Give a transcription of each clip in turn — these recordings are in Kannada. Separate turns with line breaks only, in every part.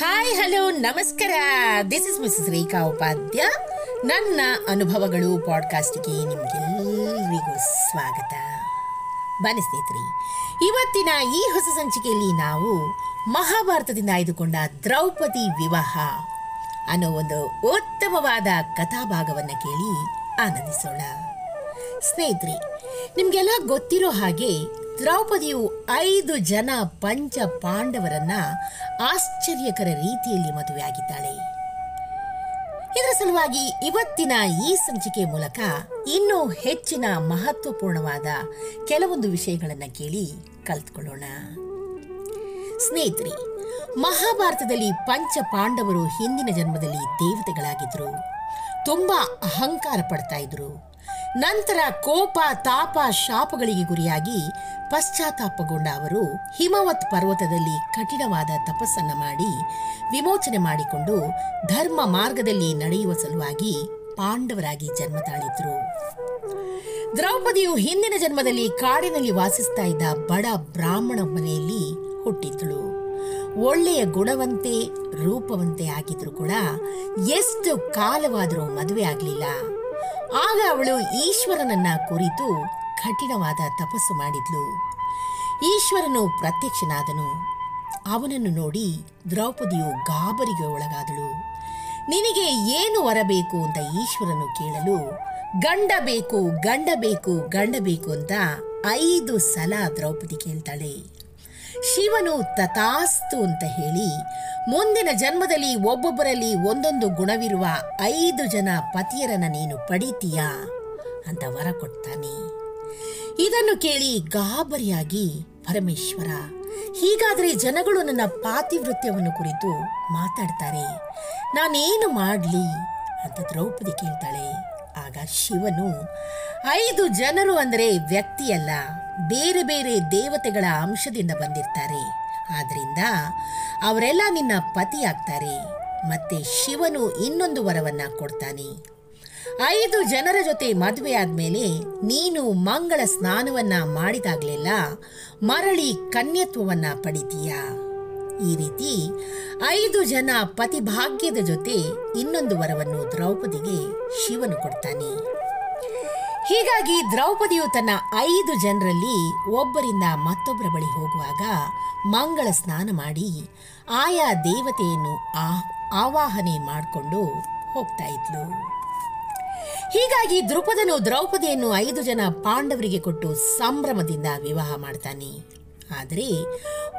ಹಾಯ್ ಹಲೋ ನಮಸ್ಕಾರ. This is miss Rekha Upadhya ನನ್ನ ಅನುಭವಗಳು ಪಾಡ್ಕಾಸ್ಟ್ಗೆ ನಿಮಗೆಲ್ಲರಿಗೂ ಸ್ವಾಗತ. ಬನ್ನಿ ಸ್ನೇಹಿತರೆ, ಇವತ್ತಿನ ಈ ಹೊಸ ಸಂಚಿಕೆಯಲ್ಲಿ ನಾವು ಮಹಾಭಾರತದಿಂದ ಆಯ್ದುಕೊಂಡ ದ್ರೌಪದಿ ವಿವಾಹ ಅನ್ನೋ ಒಂದು ಉತ್ತಮವಾದ ಕಥಾಭಾಗವನ್ನು ಕೇಳಿ ಆನಂದಿಸೋಣ. ಸ್ನೇಹಿತರೆ, ನಿಮಗೆಲ್ಲ ಗೊತ್ತಿರೋ ಹಾಗೆ ದ್ರೌಪದಿಯು ಐದು ಜನ ಪಂಚ ಪಾಂಡವರನ್ನ ಆಶ್ಚರ್ಯಕರ ರೀತಿಯಲ್ಲಿ ಮದುವೆಯಾಗಿದ್ದಾಳೆ. ಇದರ ಸಲುವಾಗಿ ಇವತ್ತಿನ ಈ ಸಂಚಿಕೆ ಮೂಲಕ ಇನ್ನೂ ಹೆಚ್ಚಿನ ಮಹತ್ವಪೂರ್ಣವಾದ ಕೆಲವೊಂದು ವಿಷಯಗಳನ್ನು ಕೇಳಿ ಕಲ್ತ್ಕೊಳ್ಳೋಣ. ಸ್ನೇಹಿತರೆ, ಮಹಾಭಾರತದಲ್ಲಿ ಪಂಚ ಪಾಂಡವರು ಹಿಂದಿನ ಜನ್ಮದಲ್ಲಿ ದೇವತೆಗಳಾಗಿದ್ದರು ತುಂಬ ಅಹಂಕಾರ ಪಡ್ತಾ ಇದ್ರು. ನಂತರ ಕೋಪ, ತಾಪ, ಶಾಪಗಳಿಗೆ ಗುರಿಯಾಗಿ ಪಶ್ಚಾತ್ತಾಪಗೊಂಡ ಅವರು ಹಿಮವತ್ ಪರ್ವತದಲ್ಲಿ ಕಠಿಣವಾದ ತಪಸ್ಸನ್ನು ಮಾಡಿ ವಿಮೋಚನೆ ಮಾಡಿಕೊಂಡು ಧರ್ಮ ಮಾರ್ಗದಲ್ಲಿ ನಡೆಯುವ ಸಲುವಾಗಿ ಪಾಂಡವರಾಗಿ ಜನ್ಮ ತಾಳಿದ್ರು. ದ್ರೌಪದಿಯು ಹಿಂದಿನ ಜನ್ಮದಲ್ಲಿ ಕಾಡಿನಲ್ಲಿ ವಾಸಿಸ್ತಾ ಇದ್ದ ಬಡ ಬ್ರಾಹ್ಮಣ ಮನೆಯಲ್ಲಿ ಹುಟ್ಟಿದ್ದಳು ಒಳ್ಳೆಯ ಗುಣವಂತೆ, ರೂಪವಂತೆ ಆಗಿದ್ರು ಕೂಡ ಎಷ್ಟು ಕಾಲವಾದರೂ ಮದುವೆ ಆಗಲಿಲ್ಲ. ಆಗ ಅವಳು ಈಶ್ವರನನ್ನ ಕುರಿತು ಕಠಿಣವಾದ ತಪಸ್ಸು ಮಾಡಿದ್ಲು. ಈಶ್ವರನು ಪ್ರತ್ಯಕ್ಷನಾದನು. ಅವನನ್ನು ನೋಡಿ ದ್ರೌಪದಿಯು ಗಾಬರಿಗೆ ಒಳಗಾದಳು. ನಿನಗೆ ಏನು ವರಬೇಕು ಅಂತ ಈಶ್ವರನು ಕೇಳಲು, ಗಂಡ ಬೇಕು ಗಂಡ ಬೇಕು ಗಂಡ ಬೇಕು ಅಂತ ಐದು ಸಲ ದ್ರೌಪದಿ ಕೇಳ್ತಾಳೆ. ಶಿವನು ತಥಾಸ್ತು ಅಂತ ಹೇಳಿ ಮುಂದಿನ ಜನ್ಮದಲ್ಲಿ ಒಬ್ಬೊಬ್ಬರಲ್ಲಿ ಒಂದೊಂದು ಗುಣವಿರುವ ಐದು ಜನ ಪತಿಯರನ್ನ ನೀನು ಪಡೀತೀಯಾ ಅಂತ ವರ ಕೊಡ್ತಾನೆ. ಇದನ್ನು ಕೇಳಿ ಗಾಬರಿಯಾಗಿ ಪರಮೇಶ್ವರ ಹೀಗಾದರೆ ಜನಗಳು ನನ್ನ ಪಾತಿವೃತ್ಯವನ್ನು ಕುರಿತು ಮಾತಾಡ್ತಾರೆ. ನಾನೇನು ಮಾಡಲಿ ಅಂತ ದ್ರೌಪದಿ ಕೇಳ್ತಾಳೆ. ಆಗ ಶಿವನು, ಐದು ಜನರು ಅಂದರೆ ವ್ಯಕ್ತಿಯಲ್ಲ ಬೇರೆ ಬೇರೆ ದೇವತೆಗಳ ಅಂಶದಿಂದ ಬಂದಿರ್ತಾರೆ. ಆದ್ರಿಂದ ಅವರೆಲ್ಲ ನಿನ್ನ ಪತಿಯಾಗ್ತಾರೆ. ಮತ್ತೆ ಶಿವನು ಇನ್ನೊಂದು ವರವನ್ನ ಕೊಡ್ತಾನೆ. ಐದು ಜನರ ಜೊತೆ ಮದುವೆ ಆದ್ಮೇಲೆ ನೀನು ಮಂಗಳ ಸ್ನಾನವನ್ನ ಮಾಡಿದಾಗಲೆಲ್ಲ ಮರಳಿ ಕನ್ಯತ್ವವನ್ನ ಪಡಿತೀಯ. ಈ ರೀತಿ ಐದು ಜನ ಪತಿಭಾಗ್ಯದ ಜೊತೆ ಇನ್ನೊಂದು ವರವನ್ನು ದ್ರೌಪದಿಗೆ ಶಿವನು ಕೊಡ್ತಾನೆ. ಹೀಗಾಗಿ ದ್ರೌಪದಿಯು ತನ್ನ ಐದು ಜನರಲ್ಲಿ ಒಬ್ಬರಿಂದ ಮತ್ತೊಬ್ಬರ ಬಳಿ ಹೋಗುವಾಗ ಮಂಗಳ ಸ್ನಾನ ಮಾಡಿ ಆಯಾ ದೇವತೆಯನ್ನು ಆ ಆವಾಹನೆ ಮಾಡಿಕೊಂಡು ಹೋಗ್ತಾ ಇದ್ಲು. ಹೀಗಾಗಿ ದೃಪದನು ದ್ರೌಪದಿಯನ್ನು ಐದು ಜನ ಪಾಂಡವರಿಗೆ ಕೊಟ್ಟು ಸಂಭ್ರಮದಿಂದ ವಿವಾಹ ಮಾಡ್ತಾನೆ. ಆದರೆ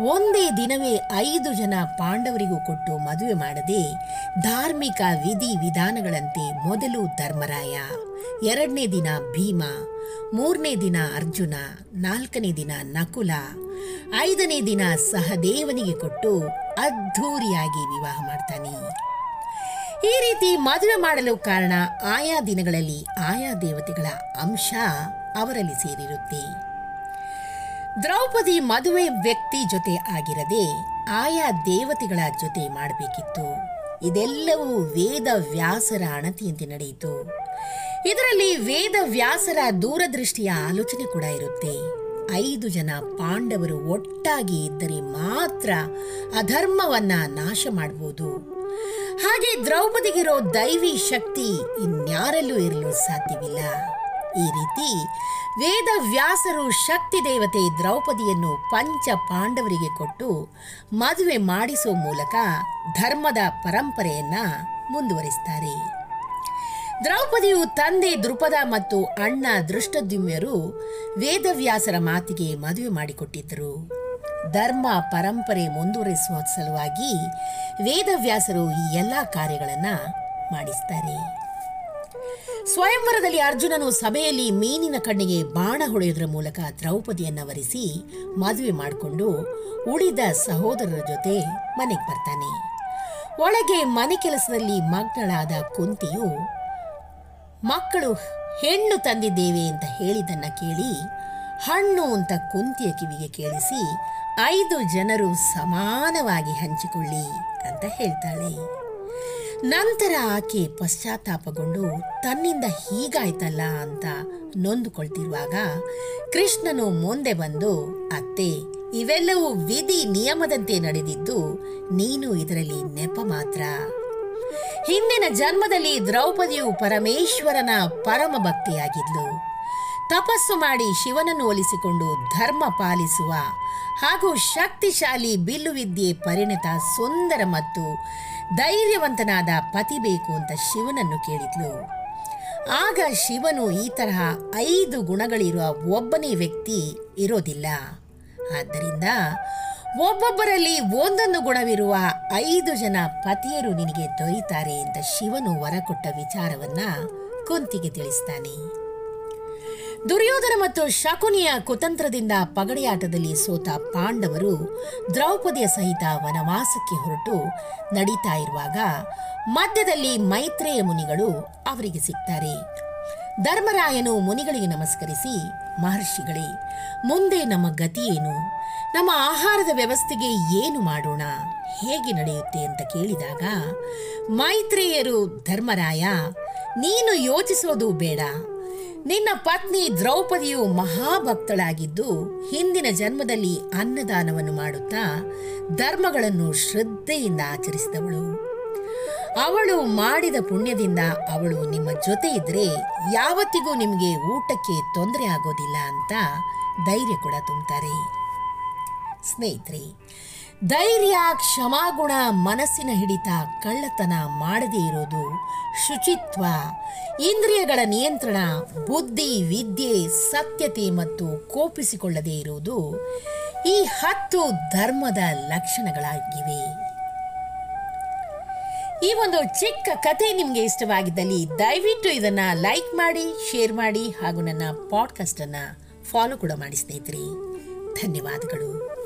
ಒಂದೇ ದಿನವೇ ಐದು ಜನ ಪಾಂಡವರಿಗೂ ಕೊಟ್ಟು ಮದುವೆ ಮಾಡದೆ ಧಾರ್ಮಿಕ ವಿಧಿ ವಿಧಾನಗಳಂತೆ ಮೊದಲು ಧರ್ಮರಾಯ ಎರಡನೇ ದಿನ ಭೀಮ, ಮೂರನೇ ದಿನ ಅರ್ಜುನ, ನಾಲ್ಕನೇ ದಿನ ನಕುಲ, ಐದನೇ ದಿನ ಸಹದೇವನಿಗೆ ಕೊಟ್ಟು ಅದ್ಧೂರಿಯಾಗಿ ವಿವಾಹ ಮಾಡ್ತಾನೆ. ಈ ರೀತಿ ಮದುವೆ ಮಾಡಲು ಕಾರಣ ಆಯಾ ದಿನಗಳಲ್ಲಿ ಆಯಾ ದೇವತೆಗಳ ಅಂಶ ಅವರಲ್ಲಿ ಸೇರಿರುತ್ತೆ. ದ್ರೌಪದಿ ಮದುವೆ ವ್ಯಕ್ತಿ ಜೊತೆ ಆಗಿರದೆ ಆಯಾ ದೇವತೆಗಳ ಜೊತೆ ಮಾಡಬೇಕಿತ್ತು. ಇದೆಲ್ಲವೂ ವೇದ ವ್ಯಾಸರ ಅಣತಿಯಂತೆ ನಡೆಯಿತು. ಇದರಲ್ಲಿ ವೇದ ವ್ಯಾಸರ ದೂರದೃಷ್ಟಿಯ ಆಲೋಚನೆ ಕೂಡ ಇರುತ್ತೆ. ಐದು ಜನ ಪಾಂಡವರು ಒಟ್ಟಾಗಿ ಇದ್ದರೆ ಮಾತ್ರ ಅಧರ್ಮವನ್ನ ನಾಶ ಮಾಡಬಹುದು ಹಾಗೆ ದ್ರೌಪದಿಗಿರೋ ದೈವಿ ಶಕ್ತಿ ಇನ್ಯಾರಲ್ಲೂ ಇರಲು ಸಾಧ್ಯವಿಲ್ಲ. ಈ ರೀತಿ ವೇದ ವ್ಯಾಸರು ಶಕ್ತಿ ದೇವತೆ ದ್ರೌಪದಿಯನ್ನು ಪಂಚ ಪಾಂಡವರಿಗೆ ಕೊಟ್ಟು ಮದುವೆ ಮಾಡಿಸುವ ಮೂಲಕ ಧರ್ಮದ ಪರಂಪರೆಯನ್ನ ಮುಂದುವರಿಸ್ತಾರೆ. ದ್ರೌಪದಿಯು ತಂದೆ ದೃಪದ ಮತ್ತು ಅಣ್ಣ ದೃಷ್ಟದ್ಯುಮ್ಯರು ವೇದವ್ಯಾಸರ ಮಾತಿಗೆ ಮದುವೆ ಮಾಡಿಕೊಟ್ಟಿದ್ದರು. ಧರ್ಮ ಪರಂಪರೆ ಮುಂದುವರಿಸುವ ಸಲುವಾಗಿ ವೇದವ್ಯಾಸರು ಈ ಎಲ್ಲ ಕಾರ್ಯಗಳನ್ನು ಮಾಡಿಸ್ತಾರೆ. ಸ್ವಯಂವರದಲ್ಲಿ ಅರ್ಜುನನು ಸಭೆಯಲ್ಲಿ ಮೀನಿನ ಕಣ್ಣಿಗೆ ಬಾಣ ಹೊಡೆಯುವುದರ ಮೂಲಕ ದ್ರೌಪದಿಯನ್ನು ವರಿಸಿ ಮದುವೆ ಮಾಡಿಕೊಂಡು ಉಳಿದ ಸಹೋದರರ ಜೊತೆ ಮನೆಗೆ ಬರ್ತಾನೆ. ಒಳಗೆ ಮನೆ ಕೆಲಸದಲ್ಲಿ ಮಗ್ನಳಾದ ಕುಂತಿಯು ಮಕ್ಕಳು ಹೆಣ್ಣು ತಂದಿದ್ದೇವೆ ಅಂತ ಹೇಳಿದ್ದನ್ನು ಕೇಳಿ ಹಣ್ಣು ಅಂತ ಕುಂತಿಯ ಕಿವಿಗೆ ಕೇಳಿಸಿ ಐದು ಜನರು ಸಮಾನವಾಗಿ ಹಂಚಿಕೊಳ್ಳಿ ಅಂತ ಹೇಳ್ತಾಳೆ. ನಂತರ ಆಕೆ ಪಶ್ಚಾತ್ತಾಪಗೊಂಡು ತನ್ನಿಂದ ಹೀಗಾಯ್ತಲ್ಲ ಅಂತ ನೊಂದುಕೊಳ್ತಿರುವಾಗ ಕೃಷ್ಣನು ಮುಂದೆ ಬಂದು, ಅತ್ತೆ, ಇವೆಲ್ಲವೂ ವಿಧಿ ನಿಯಮದಂತೆ ನಡೆದಿದ್ದು ನೀನು ಇದರಲ್ಲಿ ನೆಪ ಮಾತ್ರ. ಹಿಂದಿನ ಜನ್ಮದಲ್ಲಿ ದ್ರೌಪದಿಯು ಪರಮೇಶ್ವರನ ಪರಮ ಭಕ್ತಿಯಾಗಿದ್ಲು. ತಪಸ್ಸು ಮಾಡಿ ಶಿವನನ್ನು ಒಲಿಸಿಕೊಂಡು ಧರ್ಮ ಪಾಲಿಸುವ ಹಾಗೂ ಶಕ್ತಿಶಾಲಿ ಬಿಲ್ಲುವಿದ್ಯೆ ಪರಿಣಿತ ಸುಂದರ ಮತ್ತು ಧೈರ್ಯವಂತನಾದ ಪತಿ ಬೇಕು ಅಂತ ಶಿವನನ್ನು ಕೇಳಿದ್ಲು. ಆಗ ಶಿವನು ಈ ತರಹ ಐದು ಗುಣಗಳಿರುವ ಒಬ್ಬನೇ ವ್ಯಕ್ತಿ ಇರೋದಿಲ್ಲ. ಆದ್ದರಿಂದ ಒಬ್ಬೊಬ್ಬರಲ್ಲಿ ಒಂದೊಂದು ಗುಣವಿರುವ ಐದು ಜನ ಪತಿಯರು ನಿನಗೆ ದೊರೆಯುತ್ತಾರೆ ಅಂತ ಶಿವನು ವರ ಕೊಟ್ಟ ವಿಚಾರವನ್ನ ಕುಂತಿಗೆ ತಿಳಿಸ್ತಾನೆ. ದುರ್ಯೋಧನ ಮತ್ತು ಶಕುನಿಯ ಕುತಂತ್ರದಿಂದ ಪಗಡೆಯಾಟದಲ್ಲಿ ಸೋತ ಪಾಂಡವರು ದ್ರೌಪದಿಯ ಸಹಿತ ವನವಾಸಕ್ಕೆ ಹೊರಟು ನಡೀತಾ ಇರುವಾಗ ಮಧ್ಯದಲ್ಲಿ ಮೈತ್ರೇಯ ಮುನಿಗಳು ಅವರಿಗೆ ಸಿಗ್ತಾರೆ ಧರ್ಮರಾಯನು ಮುನಿಗಳಿಗೆ ನಮಸ್ಕರಿಸಿ, ಮಹರ್ಷಿಗಳೇ, ಮುಂದೆ ನಮ್ಮ ಗತಿಯೇನು ನಮ್ಮ ಆಹಾರದ ವ್ಯವಸ್ಥೆಗೆ ಏನು ಮಾಡೋಣ? ಹೇಗೆ ನಡೆಯುತ್ತೆ ಅಂತ ಕೇಳಿದಾಗ, ಮೈತ್ರೇಯರು, ಧರ್ಮರಾಯ, ನೀನು ಯೋಚಿಸೋದು ಬೇಡ. ನಿನ್ನ ಪತ್ನಿ ದ್ರೌಪದಿಯು ಮಹಾಭಕ್ತಳಾಗಿದ್ದು ಹಿಂದಿನ ಜನ್ಮದಲ್ಲಿ ಅನ್ನದಾನವನ್ನು ಮಾಡುತ್ತಾ ಧರ್ಮಗಳನ್ನು ಶ್ರದ್ಧೆಯಿಂದ ಆಚರಿಸಿದವಳು. ಅವಳು ಮಾಡಿದ ಪುಣ್ಯದಿಂದ ಅವಳು ನಿಮ್ಮ ಜೊತೆ ಇದ್ರೆ ಯಾವತ್ತಿಗೂ ನಿಮಗೆ ಊಟಕ್ಕೆ ತೊಂದರೆ ಆಗೋದಿಲ್ಲ ಅಂತ ಧೈರ್ಯ ಕೂಡ ತುಂಬುತ್ತಾರೆ ಸ್ನೇಹಿತರೆ, ಧೈರ್ಯ ಕ್ಷಮಾಗುಣ ಮನಸ್ಸಿನ ಹಿಡಿತ ಕಳ್ಳತನ ಮಾಡದೇ ಇರೋದು ಶುಚಿತ್ವ, ಇಂದ್ರಿಯಗಳ ನಿಯಂತ್ರಣ, ಬುದ್ಧಿ, ವಿದ್ಯೆ, ಸತ್ಯತೆ ಮತ್ತು ಕೋಪಿಸಿಕೊಳ್ಳದೇ ಇರೋದು ಈ ಹತ್ತು ಧರ್ಮದ ಲಕ್ಷಣಗಳಾಗಿವೆ. ಈ ಒಂದು ಚಿಕ್ಕ ಕತೆ ನಿಮಗೆ ಇಷ್ಟವಾಗಿದ್ದಲ್ಲಿ ದಯವಿಟ್ಟು ಇದನ್ನ ಲೈಕ್ ಮಾಡಿ, ಶೇರ್ ಮಾಡಿ ಹಾಗೂ ನನ್ನ ಪಾಡ್ಕಾಸ್ಟ್ ಅನ್ನ ಫಾಲೋ ಕೂಡ ಮಾಡಿ ಸ್ನೇಹಿತರೆ. ಧನ್ಯವಾದಗಳು.